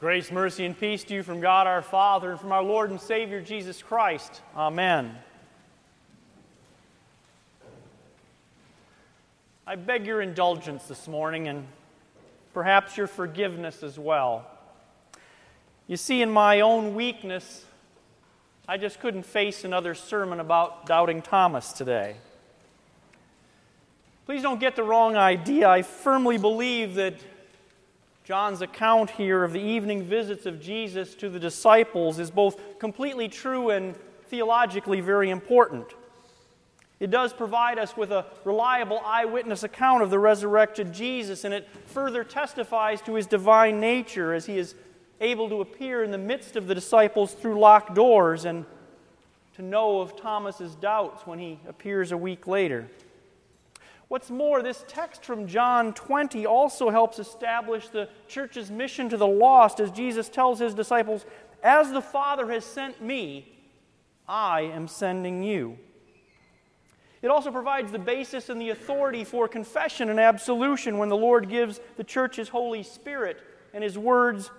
Grace, mercy, and peace to you from God our Father and from our Lord and Savior Jesus Christ. Amen. I beg your indulgence this morning and perhaps your forgiveness as well. You see, in my own weakness, I just couldn't face another sermon about doubting Thomas today. Please don't get the wrong idea. I firmly believe that John's account here of the evening visits of Jesus to the disciples is both completely true and theologically very important. It does provide us with a reliable eyewitness account of the resurrected Jesus, and it further testifies to his divine nature as he is able to appear in the midst of the disciples through locked doors and to know of Thomas's doubts when he appears a week later. What's more, this text from John 20 also helps establish the church's mission to the lost as Jesus tells his disciples, As the Father has sent me, I am sending you. It also provides the basis and the authority for confession and absolution when the Lord gives the church His Holy Spirit and His words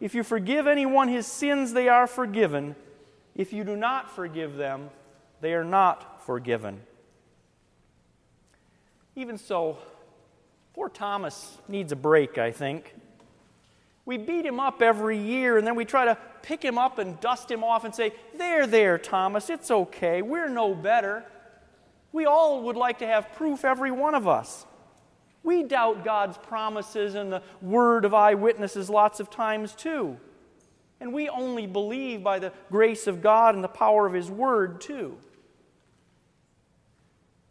If you forgive anyone his sins, they are forgiven. If you do not forgive them, they are not forgiven. Even so, poor Thomas needs a break, I think. We beat him up every year, and then we try to pick him up and dust him off and say, There, there, Thomas, it's okay. We're no better. We all would like to have proof, every one of us. We doubt God's promises and the word of eyewitnesses lots of times, too. And we only believe by the grace of God and the power of His word, too.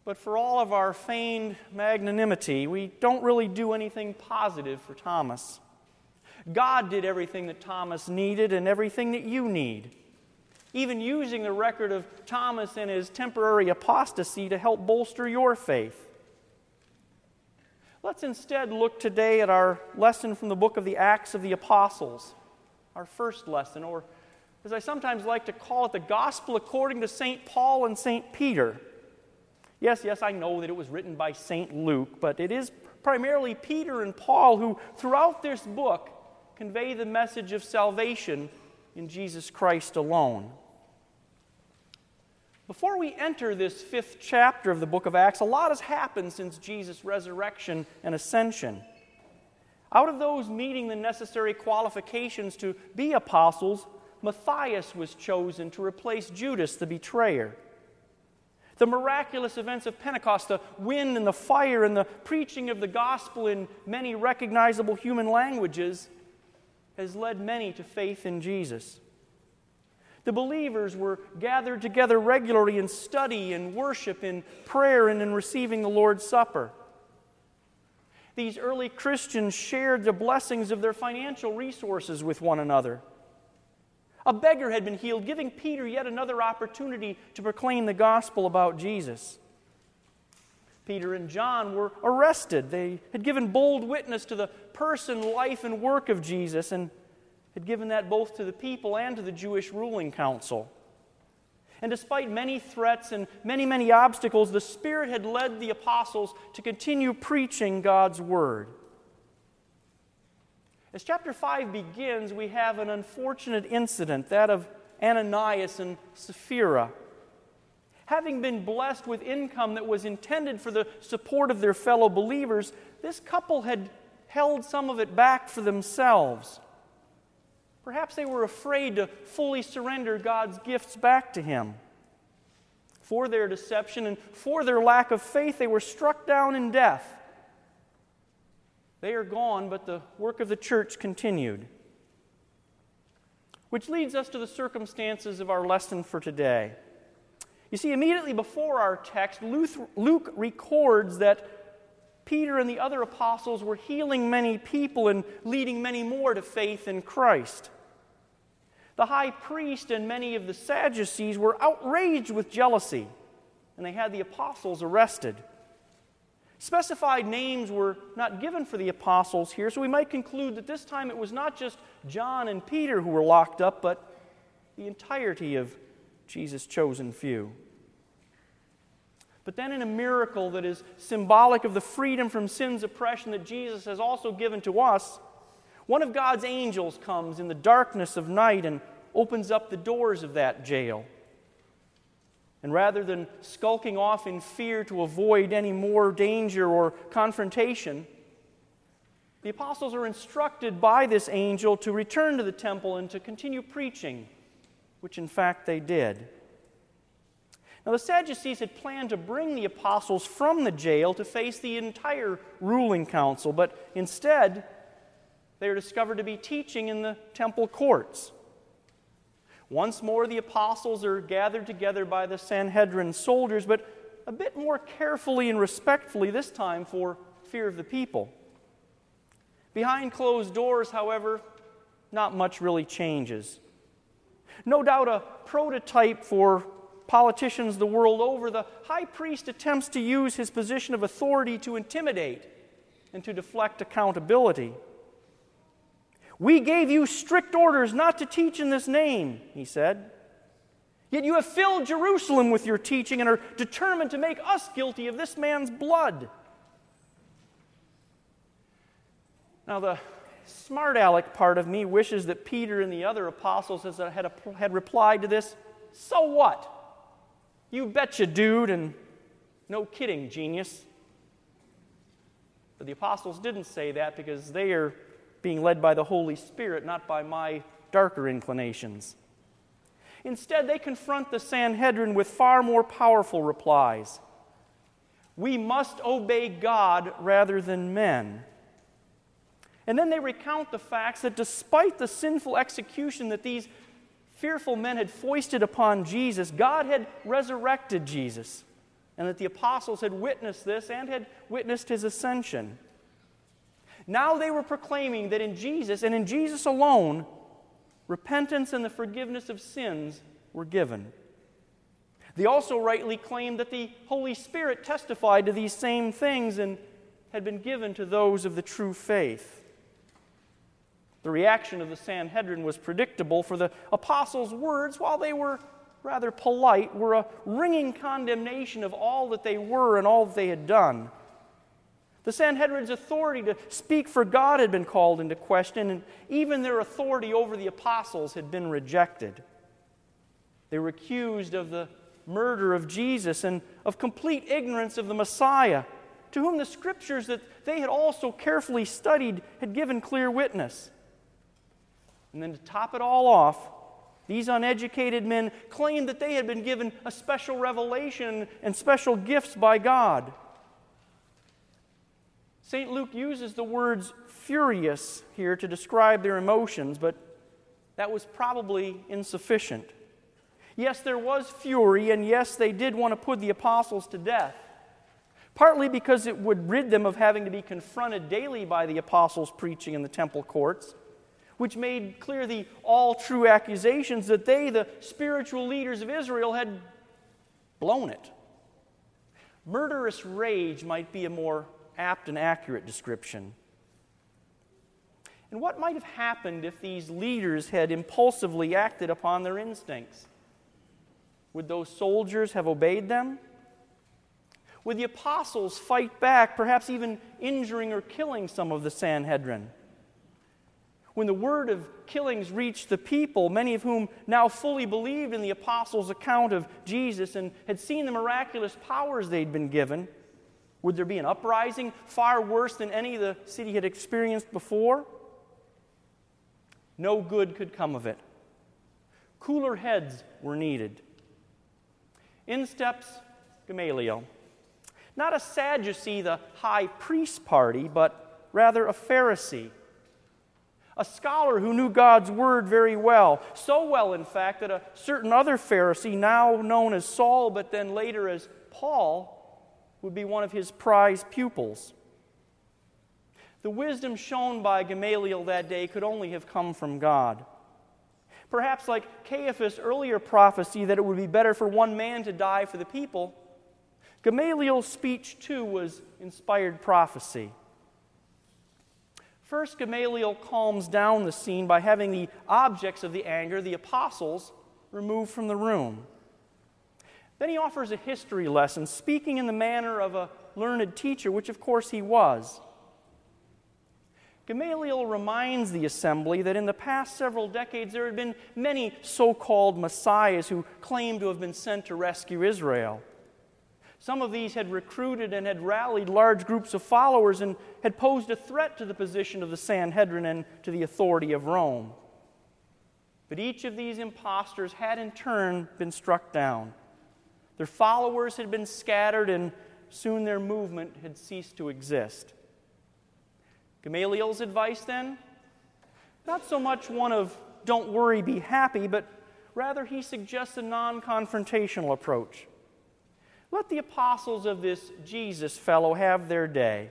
But for all of our feigned magnanimity, we don't really do anything positive for Thomas. God did everything that Thomas needed and everything that you need, even using the record of Thomas and his temporary apostasy to help bolster your faith. Let's instead look today at our lesson from the book of the Acts of the Apostles, our first lesson, or as I sometimes like to call it, the Gospel according to St. Paul and St. Peter. Yes, yes, I know that it was written by St. Luke, but it is primarily Peter and Paul who, throughout this book, convey the message of salvation in Jesus Christ alone. Before we enter this fifth chapter of the book of Acts, a lot has happened since Jesus' resurrection and ascension. Out of those meeting the necessary qualifications to be apostles, Matthias was chosen to replace Judas the betrayer. The miraculous events of Pentecost, the wind and the fire, and the preaching of the gospel in many recognizable human languages has led many to faith in Jesus. The believers were gathered together regularly in study and worship, in prayer, and in receiving the Lord's Supper. These early Christians shared the blessings of their financial resources with one another. A beggar had been healed, giving Peter yet another opportunity to proclaim the gospel about Jesus. Peter and John were arrested. They had given bold witness to the person, life, and work of Jesus and had given that both to the people and to the Jewish ruling council. And despite many threats and many, many obstacles, the Spirit had led the apostles to continue preaching God's word. As chapter 5 begins, we have an unfortunate incident, that of Ananias and Sapphira. Having been blessed with income that was intended for the support of their fellow believers, this couple had held some of it back for themselves. Perhaps they were afraid to fully surrender God's gifts back to Him. For their deception and for their lack of faith, they were struck down in death. They are gone, but the work of the church continued. Which leads us to the circumstances of our lesson for today. You see, immediately before our text, Luke records that Peter and the other apostles were healing many people and leading many more to faith in Christ. The high priest and many of the Sadducees were outraged with jealousy, and they had the apostles arrested. Specified names were not given for the apostles here, so we might conclude that this time it was not just John and Peter who were locked up, but the entirety of Jesus' chosen few. But then, in a miracle that is symbolic of the freedom from sin's oppression that Jesus has also given to us, One of God's angels comes in the darkness of night and opens up the doors of that jail. And rather than skulking off in fear to avoid any more danger or confrontation, the apostles are instructed by this angel to return to the temple and to continue preaching, which in fact they did. Now, the Sadducees had planned to bring the apostles from the jail to face the entire ruling council, but instead, they are discovered to be teaching in the temple courts. Once more, the apostles are gathered together by the Sanhedrin soldiers, but a bit more carefully and respectfully this time for fear of the people. Behind closed doors, however, not much really changes. No doubt a prototype for politicians the world over, the high priest attempts to use his position of authority to intimidate and to deflect accountability. We gave you strict orders not to teach in this name, he said. Yet you have filled Jerusalem with your teaching and are determined to make us guilty of this man's blood. Now, the smart aleck part of me wishes that Peter and the other apostles uh, had, had replied to this, So what? You betcha, dude, and no kidding, genius. But the apostles didn't say that because they are being led by the Holy Spirit, not by my darker inclinations. Instead, they confront the Sanhedrin with far more powerful replies. We must obey God rather than men. And then they recount the facts that despite the sinful execution that these fearful men had foisted upon Jesus, God had resurrected Jesus, and that the apostles had witnessed this and had witnessed his ascension. Now they were proclaiming that in Jesus and in Jesus alone, repentance and the forgiveness of sins were given. They also rightly claimed that the Holy Spirit testified to these same things and had been given to those of the true faith. The reaction of the Sanhedrin was predictable, for the apostles' words, while they were rather polite, were a ringing condemnation of all that they were and all that they had done. The Sanhedrin's authority to speak for God had been called into question, and even their authority over the apostles had been rejected. They were accused of the murder of Jesus and of complete ignorance of the Messiah, to whom the scriptures that they had also carefully studied had given clear witness. And then to top it all off, these uneducated men claimed that they had been given a special revelation and special gifts by God. St. Luke uses the words furious here to describe their emotions, but that was probably insufficient. Yes, there was fury, and yes, they did want to put the apostles to death, partly because it would rid them of having to be confronted daily by the apostles preaching in the temple courts which made clear the all true accusations that they, the spiritual leaders of Israel, had blown it. Murderous rage might be a more apt and accurate description. And what might have happened if these leaders had impulsively acted upon their instincts? Would those soldiers have obeyed them? Would the apostles fight back, perhaps even injuring or killing some of the Sanhedrin? When the word of killings reached the people, many of whom now fully believed in the apostles' account of Jesus and had seen the miraculous powers they'd been given, would there be an uprising far worse than any the city had experienced before? No good could come of it. Cooler heads were needed. In steps Gamaliel. Not a Sadducee, the high priest party, but rather a Pharisee a scholar who knew God's word very well. So well, in fact, that a certain other Pharisee, now known as Saul, but then later as Paul, would be one of his prized pupils. The wisdom shown by Gamaliel that day could only have come from God. Perhaps like Caiaphas' earlier prophecy that it would be better for one man to die for the people, Gamaliel's speech too was inspired prophecy. First, Gamaliel calms down the scene by having the objects of the anger, the apostles, removed from the room. Then he offers a history lesson, speaking in the manner of a learned teacher, which of course he was. Gamaliel reminds the assembly that in the past several decades there had been many so called messiahs who claimed to have been sent to rescue Israel. Some of these had recruited and had rallied large groups of followers and had posed a threat to the position of the Sanhedrin and to the authority of Rome. But each of these impostors had in turn been struck down. Their followers had been scattered, and soon their movement had ceased to exist. Gamaliel's advice then? Not so much one of don't worry, be happy, but rather he suggests a non confrontational approach. Let the apostles of this Jesus fellow have their day.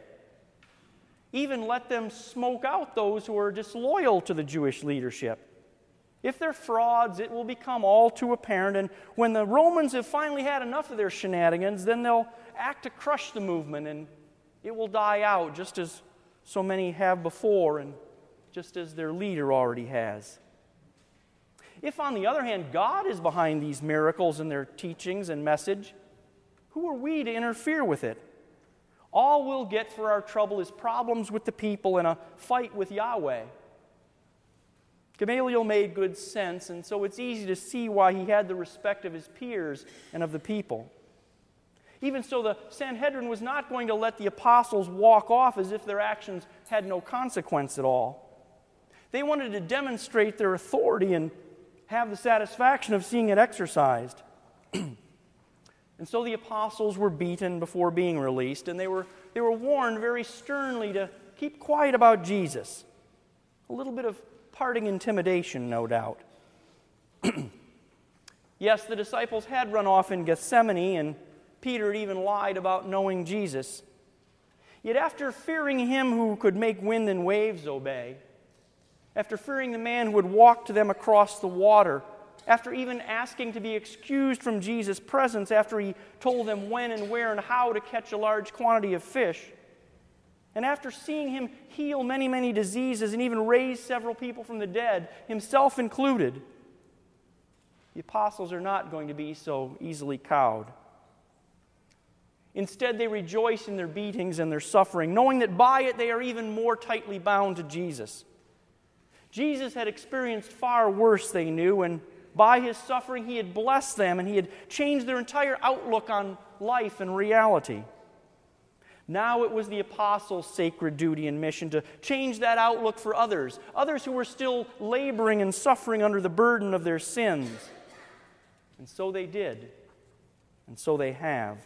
Even let them smoke out those who are disloyal to the Jewish leadership. If they're frauds, it will become all too apparent. And when the Romans have finally had enough of their shenanigans, then they'll act to crush the movement and it will die out just as so many have before and just as their leader already has. If, on the other hand, God is behind these miracles and their teachings and message, who are we to interfere with it? All we'll get for our trouble is problems with the people and a fight with Yahweh. Gamaliel made good sense, and so it's easy to see why he had the respect of his peers and of the people. Even so, the Sanhedrin was not going to let the apostles walk off as if their actions had no consequence at all. They wanted to demonstrate their authority and have the satisfaction of seeing it exercised. and so the apostles were beaten before being released, and they were, they were warned very sternly to keep quiet about Jesus. A little bit of parting intimidation, no doubt. yes, the disciples had run off in Gethsemane, and Peter had even lied about knowing Jesus. Yet, after fearing him who could make wind and waves obey, after fearing the man who would walk to them across the water, after even asking to be excused from Jesus' presence after he told them when and where and how to catch a large quantity of fish, and after seeing him heal many, many diseases and even raise several people from the dead, himself included, the apostles are not going to be so easily cowed. Instead, they rejoice in their beatings and their suffering, knowing that by it they are even more tightly bound to Jesus. Jesus had experienced far worse, they knew, and by his suffering, he had blessed them and he had changed their entire outlook on life and reality. Now it was the apostles' sacred duty and mission to change that outlook for others, others who were still laboring and suffering under the burden of their sins. And so they did, and so they have.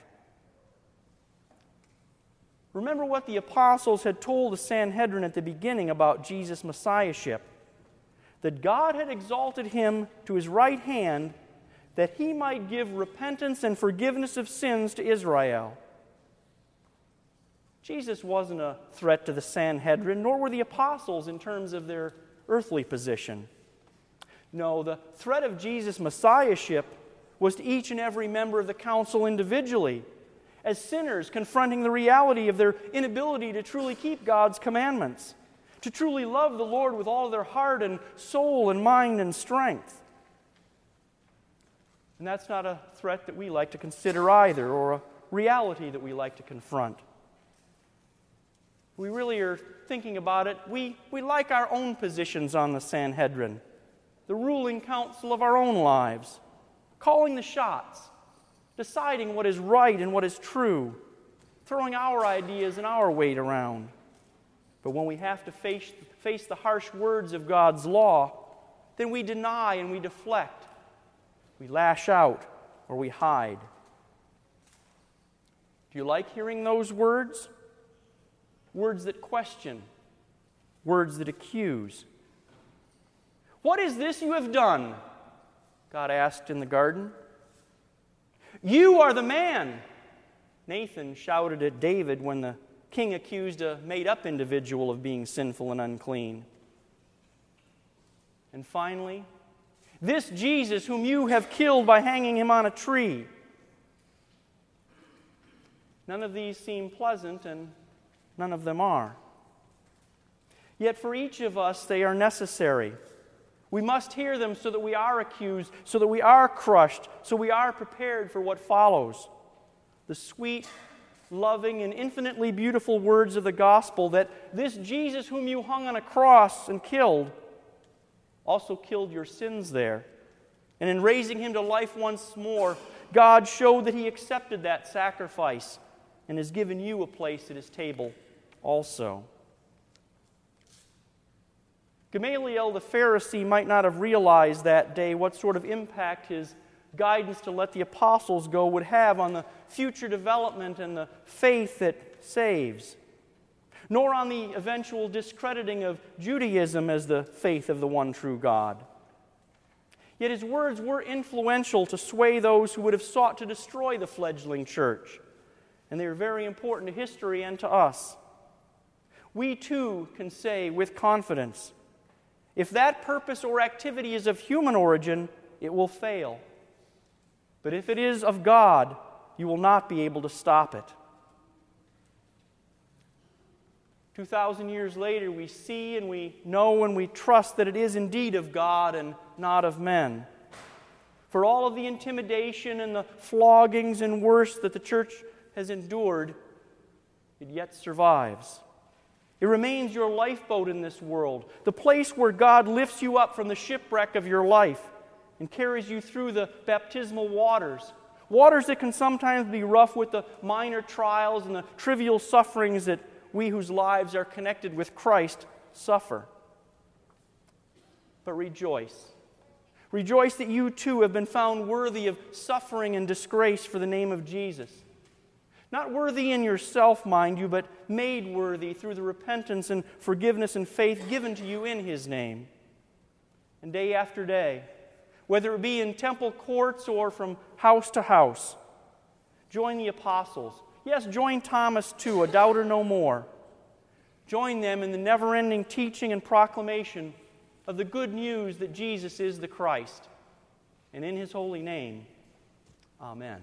Remember what the apostles had told the Sanhedrin at the beginning about Jesus' messiahship that God had exalted him to his right hand that he might give repentance and forgiveness of sins to Israel. Jesus wasn't a threat to the Sanhedrin, nor were the apostles in terms of their earthly position. No, the threat of Jesus' messiahship was to each and every member of the council individually, as sinners confronting the reality of their inability to truly keep God's commandments, to truly love the Lord with all their heart and soul and mind and strength. And that's not a threat that we like to consider either, or a reality that we like to confront we really are thinking about it, we, we like our own positions on the Sanhedrin, the ruling council of our own lives, calling the shots, deciding what is right and what is true, throwing our ideas and our weight around. But when we have to face, face the harsh words of God's law, then we deny and we deflect. We lash out or we hide. Do you like hearing those words? Words that question, words that accuse. What is this you have done? God asked in the garden. You are the man, Nathan shouted at David when the king accused a made up individual of being sinful and unclean. And finally, this Jesus whom you have killed by hanging him on a tree. None of these seem pleasant, and None of them are. Yet for each of us, they are necessary. We must hear them so that we are accused, so that we are crushed, so we are prepared for what follows the sweet, loving, and infinitely beautiful words of the gospel that this Jesus, whom you hung on a cross and killed, also killed your sins there. And in raising him to life once more, God showed that he accepted that sacrifice and has given you a place at his table also. Gamaliel the Pharisee might not have realized that day what sort of impact his guidance to let the apostles go would have on the future development and the faith that saves, nor on the eventual discrediting of Judaism as the faith of the one true God. Yet his words were influential to sway those who would have sought to destroy the fledgling church, and they are very important to history and to us. We too can say with confidence if that purpose or activity is of human origin, it will fail. But if it is of God, you will not be able to stop it. 2,000 years later, we see and we know and we trust that it is indeed of God and not of men. For all of the intimidation and the floggings and worse that the church has endured, it yet survives. It remains your lifeboat in this world, the place where God lifts you up from the shipwreck of your life and carries you through the baptismal waters. Waters that can sometimes be rough with the minor trials and the trivial sufferings that we whose lives are connected with Christ suffer. But rejoice. Rejoice that you too have been found worthy of suffering and disgrace for the name of Jesus. Not worthy in yourself, mind you, but made worthy through the repentance and forgiveness and faith given to you in His name. And day after day, whether it be in temple courts or from house to house, join the apostles. Yes, join Thomas too, a doubter no more. Join them in the never ending teaching and proclamation of the good news that Jesus is the Christ. And in His holy name, Amen.